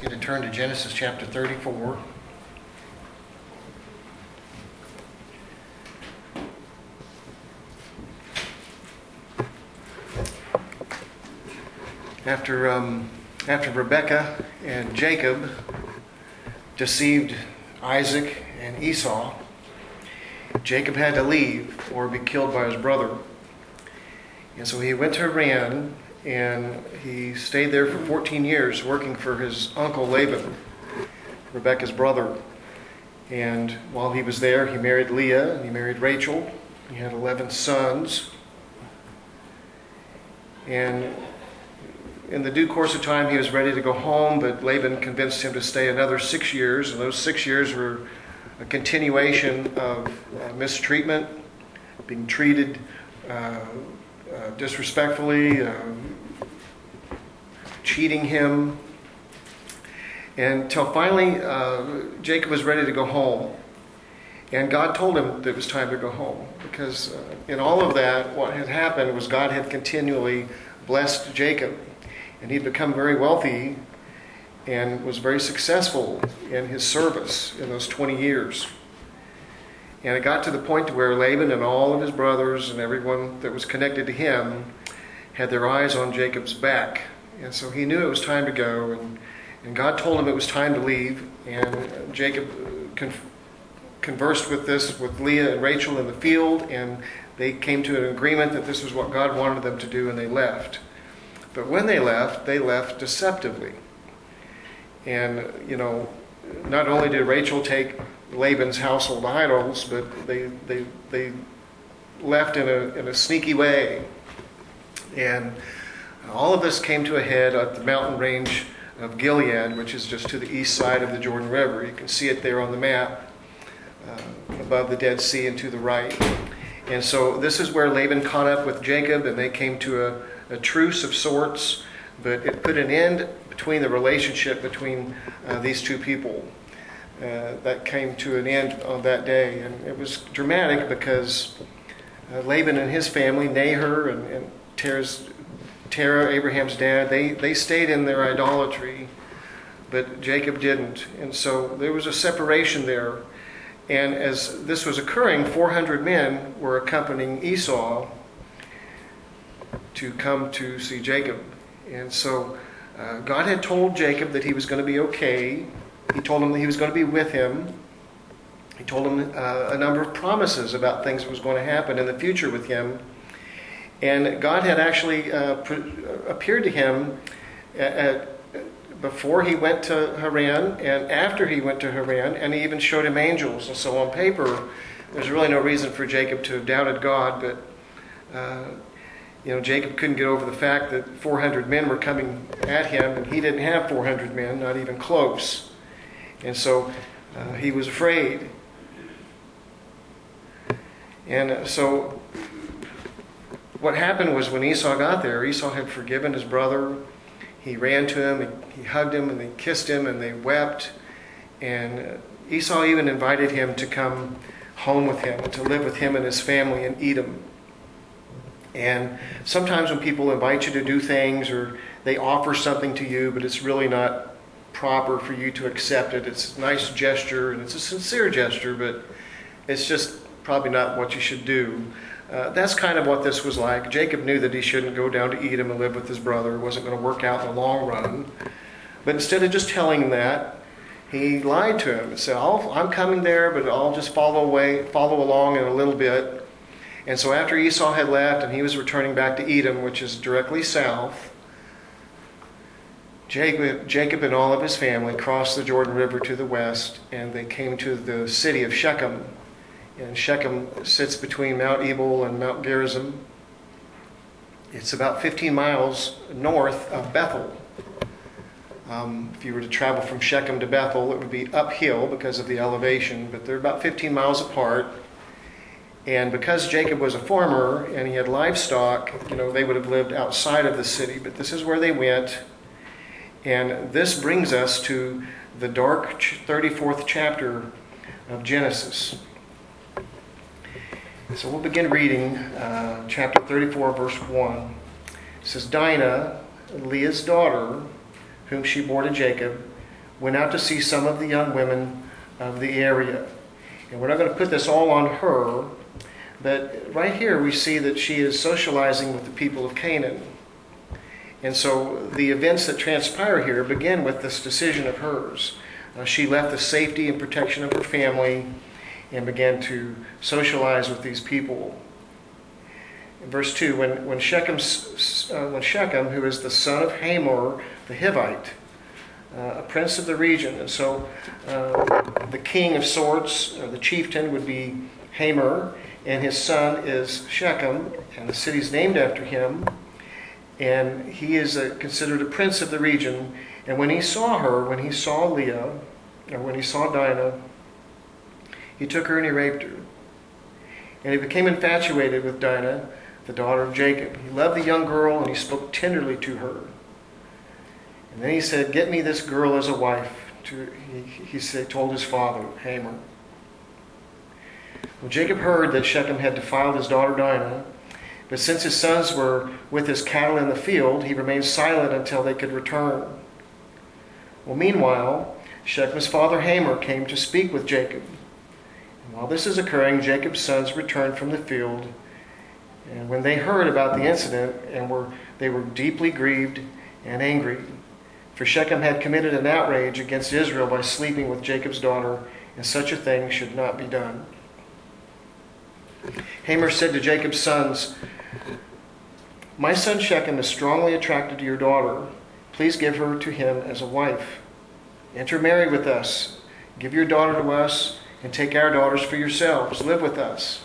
You to turn to Genesis chapter 34. After, um, after Rebekah and Jacob deceived Isaac and Esau, Jacob had to leave or be killed by his brother. And so he went to Haran and he stayed there for 14 years working for his uncle Laban, Rebekah's brother. And while he was there, he married Leah and he married Rachel. He had 11 sons. And in the due course of time, he was ready to go home, but Laban convinced him to stay another six years. And those six years were a continuation of uh, mistreatment, being treated uh, uh, disrespectfully, uh, cheating him, until finally uh, Jacob was ready to go home. And God told him that it was time to go home because uh, in all of that, what had happened was God had continually blessed Jacob. And he'd become very wealthy and was very successful in his service in those 20 years. And it got to the point where Laban and all of his brothers and everyone that was connected to him had their eyes on Jacob's back. And so he knew it was time to go. And, and God told him it was time to leave. And Jacob con- conversed with this with Leah and Rachel in the field. And they came to an agreement that this was what God wanted them to do. And they left. But when they left, they left deceptively. And, you know, not only did Rachel take Laban's household idols, but they, they, they left in a, in a sneaky way. And all of this came to a head at the mountain range of Gilead, which is just to the east side of the Jordan River. You can see it there on the map uh, above the Dead Sea and to the right. And so this is where Laban caught up with Jacob, and they came to a, a truce of sorts, but it put an end between the relationship between uh, these two people. Uh, that came to an end on that day. And it was dramatic because uh, Laban and his family, Nahor and, and Terah's, Terah, Abraham's dad, they, they stayed in their idolatry, but Jacob didn't. And so there was a separation there. And as this was occurring, 400 men were accompanying Esau to come to see Jacob. And so uh, God had told Jacob that he was going to be okay. He told him that he was going to be with him. He told him uh, a number of promises about things that was going to happen in the future with him. And God had actually uh, pre- appeared to him at, at, before he went to Haran and after he went to Haran, and he even showed him angels. And so on paper, there's really no reason for Jacob to have doubted God, but uh, you know, Jacob couldn't get over the fact that 400 men were coming at him, and he didn't have 400 men, not even close. And so uh, he was afraid. And uh, so what happened was when Esau got there, Esau had forgiven his brother. He ran to him, he hugged him, and they kissed him, and they wept. And uh, Esau even invited him to come home with him, to live with him and his family in Edom. And sometimes when people invite you to do things or they offer something to you, but it's really not proper for you to accept it, it's a nice gesture and it's a sincere gesture, but it's just probably not what you should do. Uh, that's kind of what this was like. Jacob knew that he shouldn't go down to Edom and live with his brother. It wasn't going to work out in the long run. But instead of just telling him that, he lied to him and said, I'm coming there, but I'll just follow away, follow along in a little bit. And so after Esau had left and he was returning back to Edom, which is directly south, Jacob, Jacob and all of his family crossed the Jordan River to the west and they came to the city of Shechem. And Shechem sits between Mount Ebal and Mount Gerizim. It's about 15 miles north of Bethel. Um, if you were to travel from Shechem to Bethel, it would be uphill because of the elevation, but they're about 15 miles apart. And because Jacob was a farmer and he had livestock, you know, they would have lived outside of the city. But this is where they went. And this brings us to the dark 34th chapter of Genesis. So we'll begin reading uh, chapter 34, verse 1. It says, Dinah, Leah's daughter, whom she bore to Jacob, went out to see some of the young women of the area. And we're not going to put this all on her, but right here we see that she is socializing with the people of Canaan. And so the events that transpire here begin with this decision of hers. Uh, she left the safety and protection of her family and began to socialize with these people. In verse 2, when, when, Shechem, uh, when Shechem, who is the son of Hamor the Hivite, uh, a prince of the region, and so uh, the king of sorts, or the chieftain, would be Hamor, and his son is Shechem, and the city's named after him. And he is a, considered a prince of the region. And when he saw her, when he saw Leah, or when he saw Dinah, he took her and he raped her. And he became infatuated with Dinah, the daughter of Jacob. He loved the young girl and he spoke tenderly to her. And then he said, Get me this girl as a wife. To, he, he said, told his father, Hamor. When Jacob heard that Shechem had defiled his daughter Dinah, but since his sons were with his cattle in the field, he remained silent until they could return. Well, meanwhile, Shechem's father Hamor came to speak with Jacob. And while this is occurring, Jacob's sons returned from the field. And when they heard about the incident, and were they were deeply grieved and angry, for Shechem had committed an outrage against Israel by sleeping with Jacob's daughter, and such a thing should not be done. Hamor said to Jacob's sons, My son Shechem is strongly attracted to your daughter. Please give her to him as a wife. Intermarry with us. Give your daughter to us, and take our daughters for yourselves. Live with us.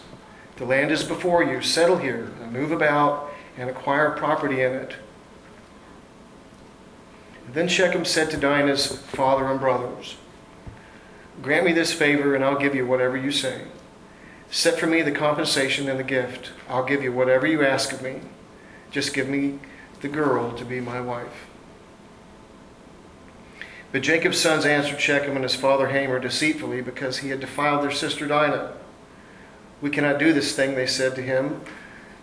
The land is before you. Settle here, and move about, and acquire property in it. Then Shechem said to Dinah's father and brothers, Grant me this favor, and I'll give you whatever you say. Set for me the compensation and the gift. I'll give you whatever you ask of me. Just give me the girl to be my wife. But Jacob's sons answered Shechem and his father Hamor deceitfully because he had defiled their sister Dinah. We cannot do this thing, they said to him.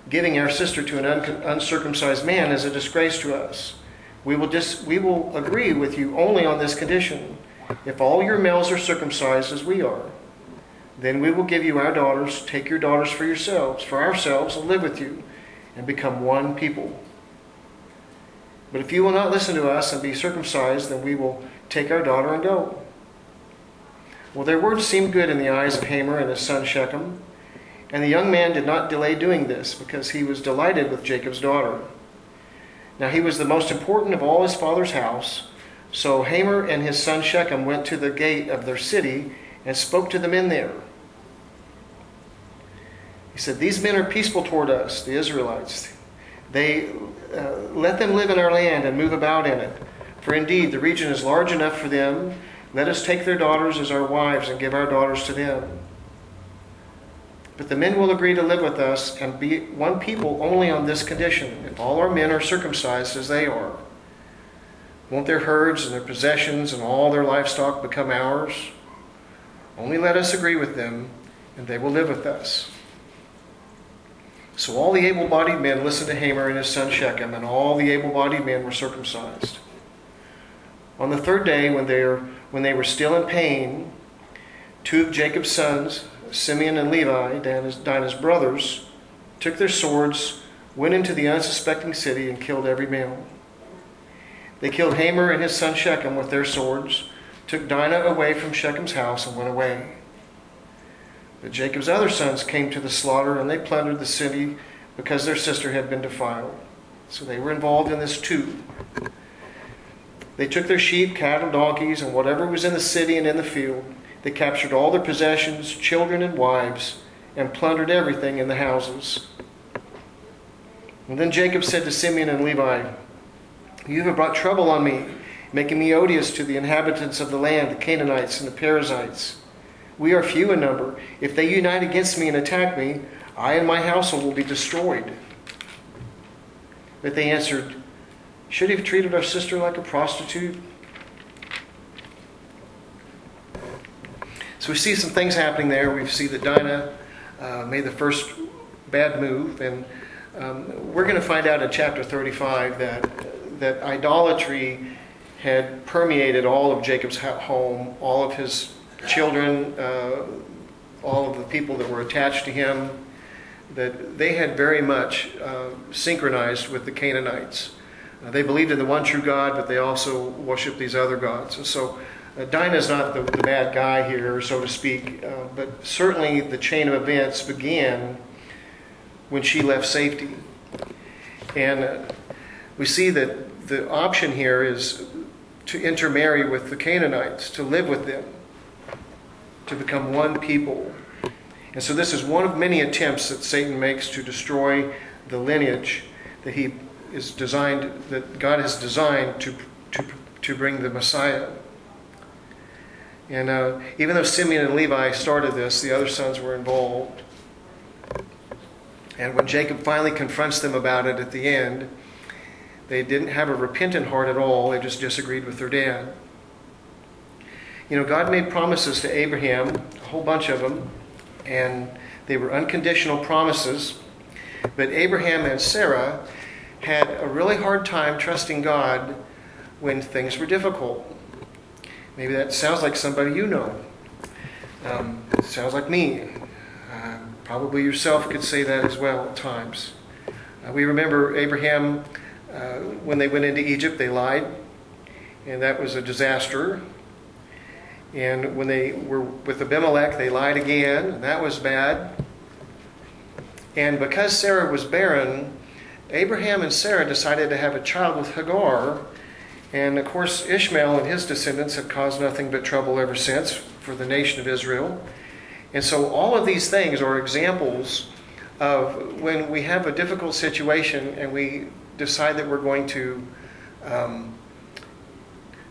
Giving our sister to an uncircumcised man is a disgrace to us. We will, just, we will agree with you only on this condition if all your males are circumcised as we are. Then we will give you our daughters, take your daughters for yourselves, for ourselves, and live with you, and become one people. But if you will not listen to us and be circumcised, then we will take our daughter and go. Well, their words seemed good in the eyes of Hamor and his son Shechem, and the young man did not delay doing this because he was delighted with Jacob's daughter. Now he was the most important of all his father's house, so Hamor and his son Shechem went to the gate of their city and spoke to the men there. He said, These men are peaceful toward us, the Israelites. They uh, let them live in our land and move about in it. For indeed, the region is large enough for them. Let us take their daughters as our wives and give our daughters to them. But the men will agree to live with us and be one people only on this condition if all our men are circumcised as they are. Won't their herds and their possessions and all their livestock become ours? Only let us agree with them, and they will live with us. So all the able bodied men listened to Hamor and his son Shechem, and all the able bodied men were circumcised. On the third day, when they, were, when they were still in pain, two of Jacob's sons, Simeon and Levi, Dinah's, brothers, took their swords, went into the unsuspecting city, and killed every male. They killed Hamor and his son Shechem with their swords, took Dinah away from Shechem's house, and went away. But Jacob's other sons came to the slaughter, and they plundered the city because their sister had been defiled. So they were involved in this too. They took their sheep, cattle, donkeys, and whatever was in the city and in the field. They captured all their possessions, children and wives, and plundered everything in the houses. And then Jacob said to Simeon and Levi, You have brought trouble on me, making me odious to the inhabitants of the land, the Canaanites and the Perizzites. We are few in number. If they unite against me and attack me, I and my household will be destroyed. But they answered, Should he have treated our sister like a prostitute? So we see some things happening there. We see that Dinah uh, made the first bad move, and um, we're going to find out in chapter 35 that that idolatry had permeated all of Jacob's home, all of his children, uh, all of the people that were attached to him, that they had very much uh, synchronized with the Canaanites. Uh, they believed in the one true God, but they also worshiped these other gods. And so uh, Dinah is not the, the, bad guy here, so to speak, uh, but certainly the chain of events began when she left safety. And uh, we see that the option here is to intermarry with the Canaanites, to live with them, to become one people. And so this is one of many attempts that Satan makes to destroy the lineage that he is designed, that God has designed to, to, to bring the Messiah. And uh, even though Simeon and Levi started this, the other sons were involved. And when Jacob finally confronts them about it at the end, they didn't have a repentant heart at all. They just disagreed with their dad. You know, God made promises to Abraham, a whole bunch of them, and they were unconditional promises. But Abraham and Sarah had a really hard time trusting God when things were difficult. Maybe that sounds like somebody you know. Um, sounds like me. Uh, probably yourself could say that as well at times. Uh, we remember Abraham uh, when they went into Egypt, they lied, and that was a disaster. And when they were with Abimelech, they lied again, and that was bad. And because Sarah was barren, Abraham and Sarah decided to have a child with Hagar, and of course, Ishmael and his descendants have caused nothing but trouble ever since for the nation of Israel. And so, all of these things are examples of when we have a difficult situation and we decide that we're going to um,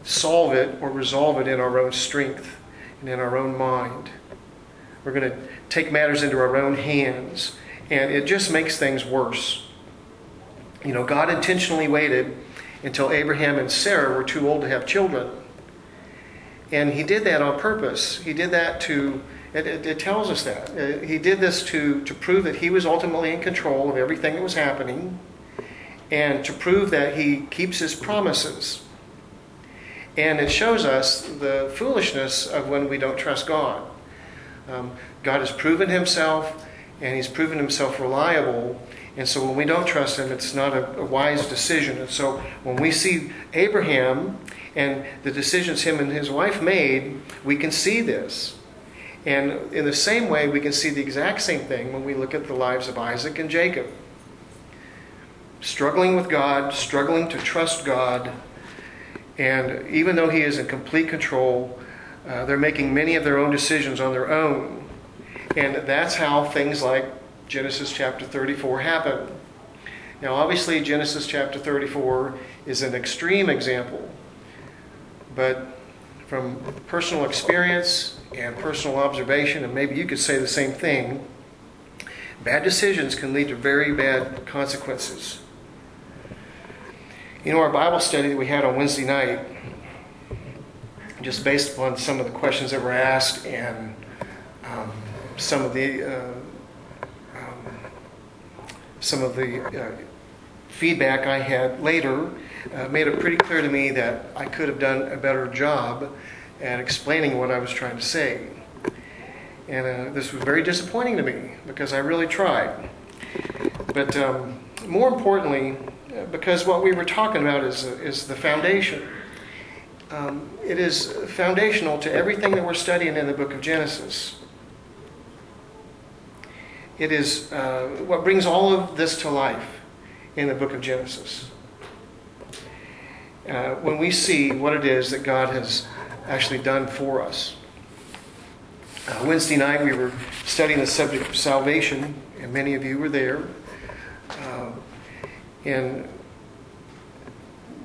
solve it or resolve it in our own strength and in our own mind. We're going to take matters into our own hands, and it just makes things worse. You know, God intentionally waited until Abraham and Sarah were too old to have children. And he did that on purpose. He did that to, it, it, it, tells us that. Uh, he did this to, to prove that he was ultimately in control of everything that was happening and to prove that he keeps his promises. And it shows us the foolishness of when we don't trust God. Um, God has proven himself, and he's proven himself reliable and so when we don't trust him, it's not a, a, wise decision. And so when we see Abraham and the decisions him and his wife made, we can see this. And in the same way, we can see the exact same thing when we look at the lives of Isaac and Jacob. Struggling with God, struggling to trust God, and even though He is in complete control, uh, they're making many of their own decisions on their own. And that's how things like Genesis chapter 34 happen. Now, obviously, Genesis chapter 34 is an extreme example, but from personal experience and personal observation, and maybe you could say the same thing, bad decisions can lead to very bad consequences. You know, our Bible study that we had on Wednesday night, just based upon some of the questions that were asked and um, some of the uh, some of the uh, feedback I had later uh, made it pretty clear to me that I could have done a better job at explaining what I was trying to say. And uh, this was very disappointing to me because I really tried. But um, more importantly, because what we were talking about is, is the foundation. Um, it is foundational to everything that we're studying in the book of Genesis. It is uh, what brings all of this to life in the book of Genesis. Uh, when we see what it is that God has actually done for us. Uh, Wednesday night we were studying the subject of salvation, and many of you were there. And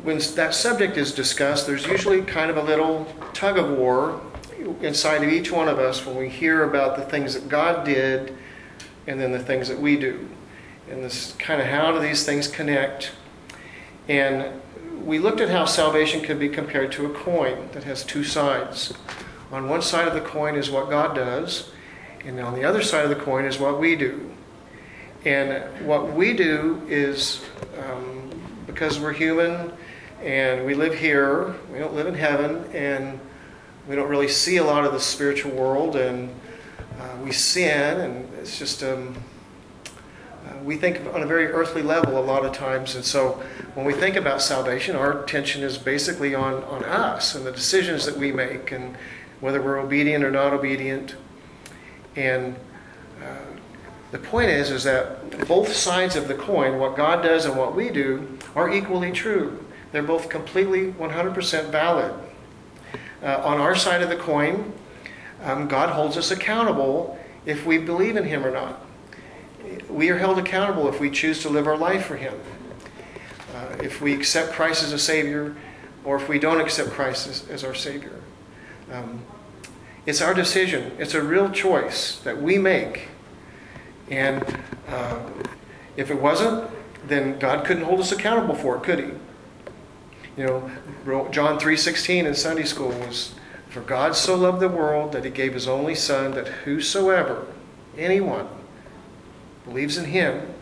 when that subject is discussed, there's usually kind of a little tug of war inside of each one of us when we hear about the things that God did and then the things that we do. And this kind of how do these things connect? And we looked at how salvation could be compared to a coin that has two sides. On one side of the coin is what God does, and on the other side of the coin is what we do. And what we do is um, because we're human and we live here. We don't live in heaven, and we don't really see a lot of the spiritual world, and uh, we sin, and it's just um, uh, we think on a very earthly level a lot of times, and so when we think about salvation, our attention is basically on on us and the decisions that we make, and whether we're obedient or not obedient, and the point is, is that both sides of the coin, what God does and what we do, are equally true. They're both completely 100% valid. Uh, on our side of the coin, um, God holds us accountable if we believe in Him or not. We are held accountable if we choose to live our life for Him. Uh, if we accept Christ as a Savior, or if we don't accept Christ as, as our Savior. Um, it's our decision. It's a real choice that we make. And uh, if it wasn't, then God couldn't hold us accountable for it, could He? You know, John 3:16 in Sunday school was, "For God so loved the world that He gave His only Son, that whosoever, anyone, believes in Him."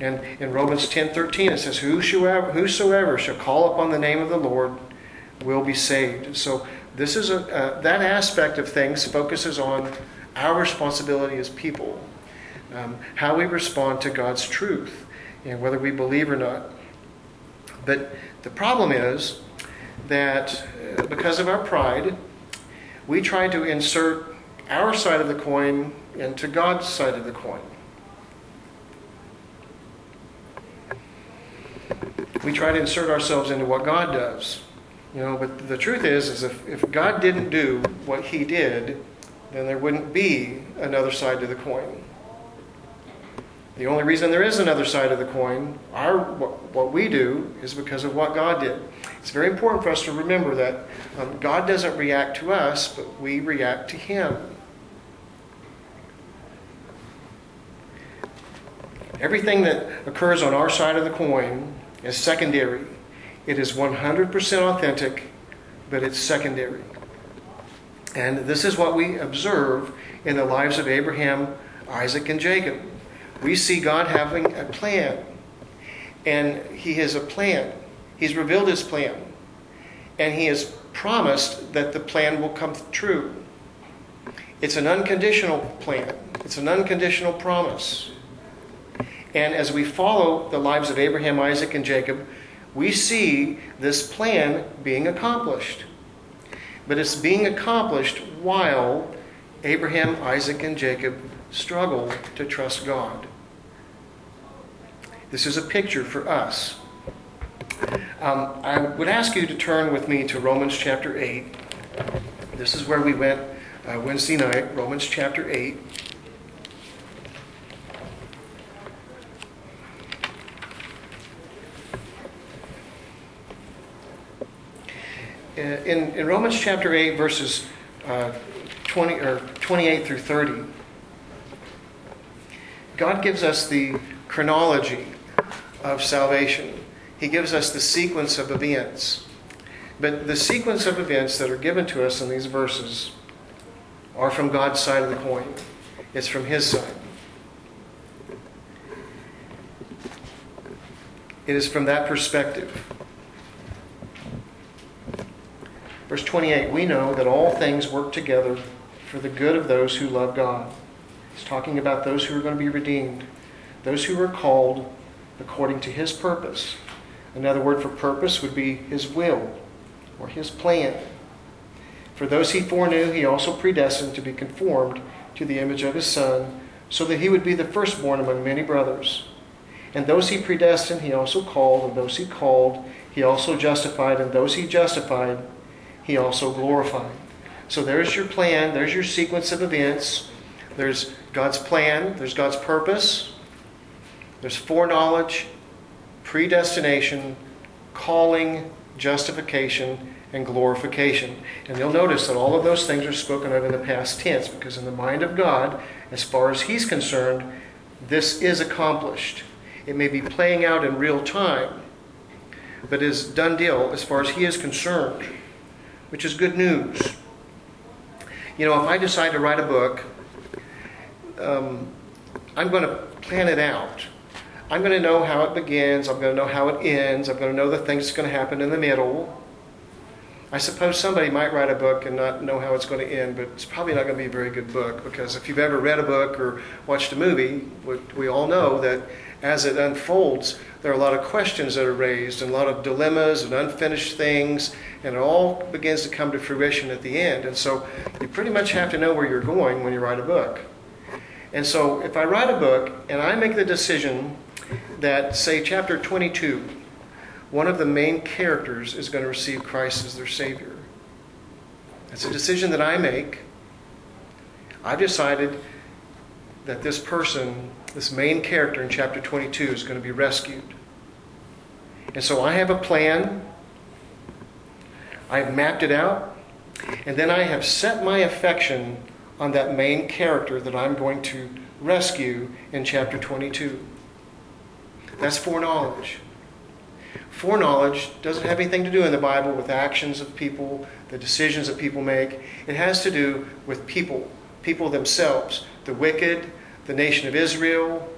And in Romans 10:13 it says, "Whosoever, whosoever shall call upon the name of the Lord will be saved." So this is a, uh, that aspect of things focuses on our responsibility as people, um, how we respond to God's truth, and whether we believe or not. But the problem is that uh, because of our pride, we try to insert our side of the coin into God's side of the coin. We try to insert ourselves into what God does. You know, but the truth is, is if, if God didn't do what he did, then there wouldn't be another side to the coin. The only reason there is another side of the coin, our what, we do, is because of what God did. It's very important for us to remember that um, God doesn't react to us, but we react to Him. Everything that occurs on our side of the coin is secondary it is 100% authentic, but it's secondary. And this is what we observe in the lives of Abraham, Isaac, and Jacob. We see God having a plan. And He has a plan. He's revealed His plan. And He has promised that the plan will come true. It's an unconditional plan, it's an unconditional promise. And as we follow the lives of Abraham, Isaac, and Jacob, we see this plan being accomplished. But it's being accomplished while Abraham, Isaac, and Jacob struggle to trust God. This is a picture for us. Um, I would ask you to turn with me to Romans chapter 8. This is where we went uh, Wednesday night, Romans chapter 8. in, in Romans chapter 8, verses uh, 20 or 28 through 30, God gives us the chronology of salvation. He gives us the sequence of events. But the sequence of events that are given to us in these verses are from God's side of the coin. It's from His side. It is from that perspective. Verse 28 We know that all things work together for the good of those who love God. He's talking about those who are going to be redeemed, those who are called according to His purpose. Another word for purpose would be His will or His plan. For those He foreknew, He also predestined to be conformed to the image of His Son, so that He would be the firstborn among many brothers. And those He predestined, He also called, and those He called, He also justified, and those He justified, he also glorified. So there's your plan, there's your sequence of events. There's God's plan, there's God's purpose, there's foreknowledge, predestination, calling, justification, and glorification. And you'll notice that all of those things are spoken of in the past tense because, in the mind of God, as far as He's concerned, this is accomplished. It may be playing out in real time, but is done deal as far as He is concerned which is good news. You know, if I decide to write a book, um, I'm going to plan it out. I'm going to know how it begins, I'm going to know how it ends, I'm going to know the things that's going to happen in the middle. I suppose somebody might write a book and not know how it's going to end, but it's probably not going to be a very good book because if you've ever read a book or watched a movie, we all know that as it unfolds, there are a lot of questions that are raised and a lot of dilemmas and unfinished things, and it all begins to come to fruition at the end. And so you pretty much have to know where you're going when you write a book. And so if I write a book and I make the decision that, say, chapter 22, one of the main characters is going to receive Christ as their Savior. It's a decision that I make. I've decided that this person, this main character in chapter 22, is going to be rescued. And so I have a plan. I've mapped it out. And then I have set my affection on that main character that I'm going to rescue in chapter 22. That's foreknowledge. Foreknowledge doesn't have anything to do in the Bible with actions of people, the decisions that people make. It has to do with people, people themselves, the wicked, the nation of Israel,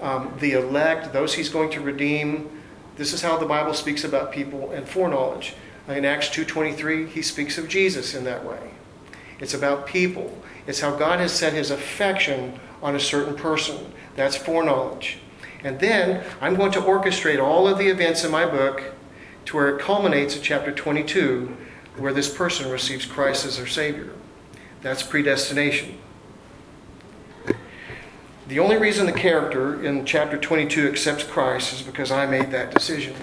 um, the elect, those he's going to redeem. This is how the Bible speaks about people and foreknowledge. In Acts 2:23, he speaks of Jesus in that way. It's about people. It's how God has set his affection on a certain person. That's foreknowledge. And then I'm going to orchestrate all of the events in my book to where it culminates at chapter 22, where this person receives Christ as their Savior. That's predestination. The only reason the character in chapter 22 accepts Christ is because I made that decision.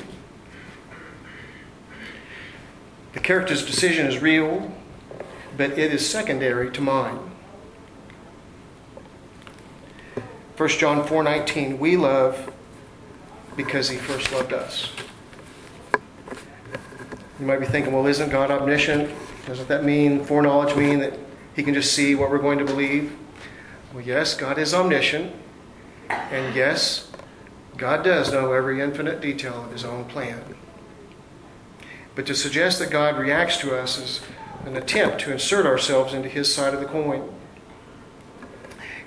The character's decision is real, but it is secondary to mine. 1 John 4:19 we love because he first loved us. You might be thinking, well, isn't God omniscient? Doesn't that mean foreknowledge mean that he can just see what we're going to believe? Well, yes, God is omniscient. And yes, God does know every infinite detail of his own plan. But to suggest that God reacts to us is an attempt to insert ourselves into his side of the coin.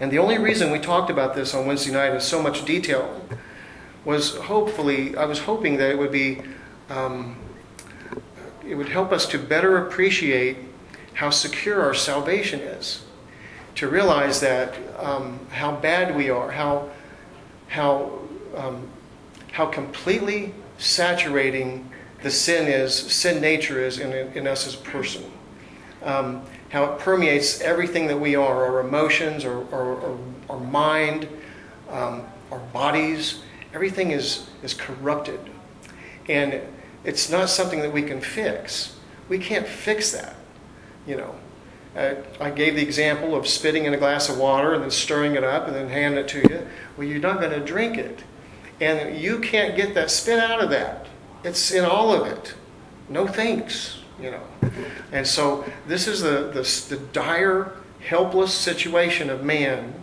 And the only reason we talked about this on Wednesday night in so much detail was hopefully, I was hoping that it would be, um, it would help us to better appreciate how secure our salvation is. To realize that um, how bad we are, how, how, um, how completely saturating the sin is, sin nature is in, in us as a person. Um, how it permeates everything that we are our emotions, our, our, our, our mind, um, our bodies. Everything is, is corrupted. And it's not something that we can fix. We can't fix that. You know, uh, I gave the example of spitting in a glass of water and then stirring it up and then handing it to you. Well, you're not going to drink it. And you can't get that spit out of that. It's in all of it. No thanks you know. And so this is the, the, the dire, helpless situation of man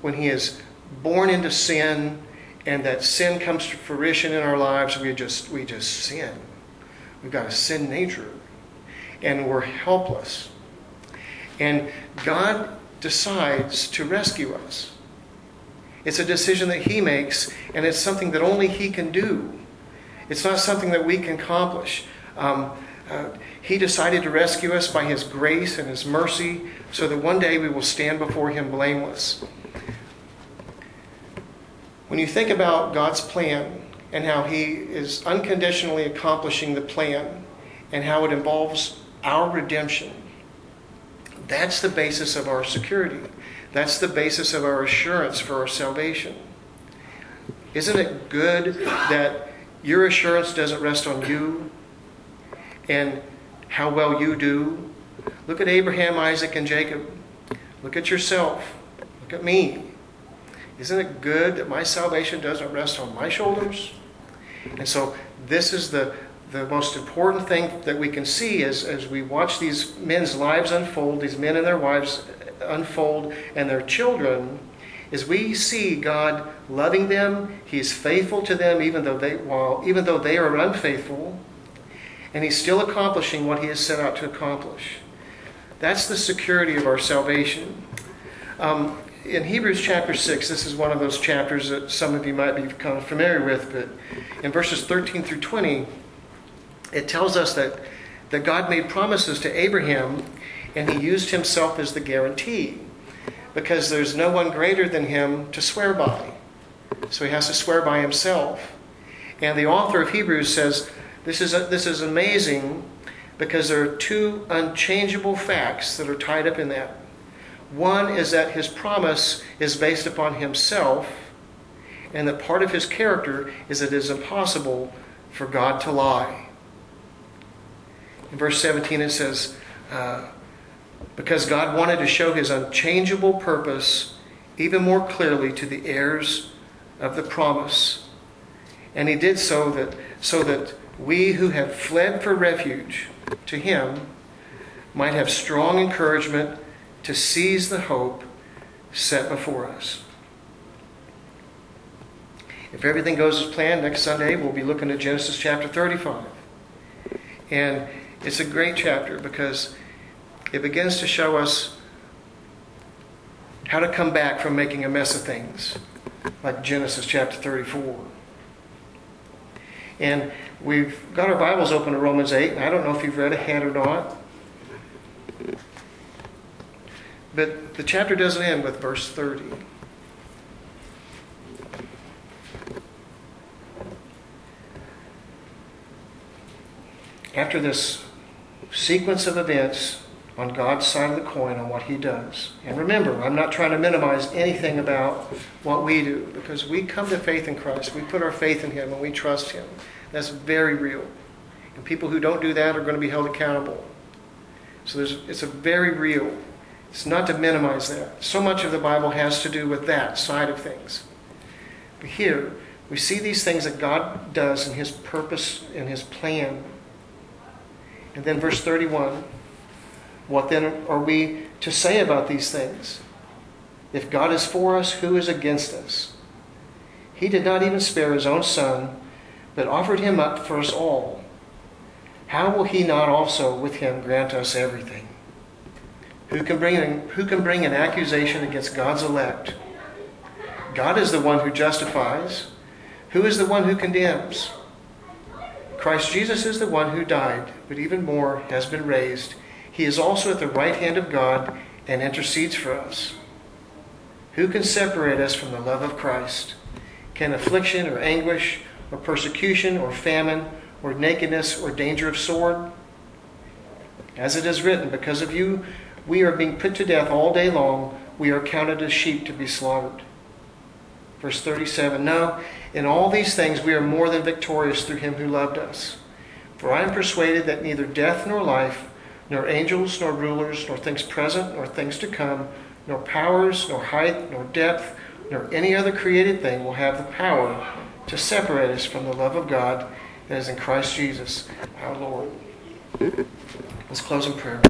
when he is born into sin and that sin comes to fruition in our lives, we just we just sin. We've got a sin nature. And we're helpless. And God decides to rescue us. It's a decision that He makes, and it's something that only He can do. It's not something that we can accomplish. Um, he decided to rescue us by His grace and His mercy so that one day we will stand before Him blameless. When you think about God's plan and how He is unconditionally accomplishing the plan and how it involves our redemption, that's the basis of our security. That's the basis of our assurance for our salvation. Isn't it good that your assurance doesn't rest on you, and how well you do. Look at Abraham, Isaac, and Jacob. Look at yourself. Look at me. Isn't it good that my salvation doesn't rest on my shoulders? And so, this is the, the most important thing that we can see as, as we watch these men's lives unfold, these men and their wives unfold, and their children, is we see God loving them. He's faithful to them, even though they, while, even though they are unfaithful and he's still accomplishing what he has set out to accomplish. That's the security of our salvation. Um, in Hebrews chapter 6, this is one of those chapters that some of you might be kind of familiar with, but in verses 13 through 20, it tells us that, that God made promises to Abraham and he used himself as the guarantee because there's no one greater than him to swear by. So he has to swear by himself. And the author of Hebrews says this is, a, this is amazing because there are two unchangeable facts that are tied up in that. One is that his promise is based upon himself, and that part of his character is that it is impossible for God to lie. In verse 17 it says, uh, Because God wanted to show his unchangeable purpose even more clearly to the heirs of the promise. And he did so that, so that we who have fled for refuge to him might have strong encouragement to seize the hope set before us. If everything goes as planned, next Sunday we'll be looking at Genesis chapter 35. And it's a great chapter because it begins to show us how to come back from making a mess of things, like Genesis chapter 34. And we've got our Bibles open to Romans 8, and I don't know if you've read ahead or not. But the chapter doesn't end with verse 30. After this sequence of events on God's side of the coin on what He does, and remember, I'm not trying to minimize anything about what we do because we come to faith in Christ. We put our faith in Him and we trust Him. That's very real. And people who don't do that are going to be held accountable. So it's a very real it's not to minimize that. So much of the Bible has to do with that side of things. But here, we see these things that God does in His purpose, and His plan. And then, verse 31 what then are we to say about these things? If God is for us, who is against us? He did not even spare His own Son, but offered Him up for us all. How will He not also with Him grant us everything? Who can bring an, who can bring an accusation against God's elect? God is the one who justifies. Who is the one who condemns? Christ Jesus is the one who died, but even more has been raised. He is also at the right hand of God and intercedes for us. Who can separate us from the love of Christ? Can affliction or anguish or persecution or famine or nakedness or danger of sword? As it is written, because of you, we are being put to death all day long. We are counted as sheep to be slaughtered. Verse 37 No, in all these things we are more than victorious through him who loved us. For I am persuaded that neither death nor life, nor angels nor rulers, nor things present nor things to come, nor powers, nor height, nor depth, nor any other created thing will have the power to separate us from the love of God that is in Christ Jesus our Lord. Let's close in prayer.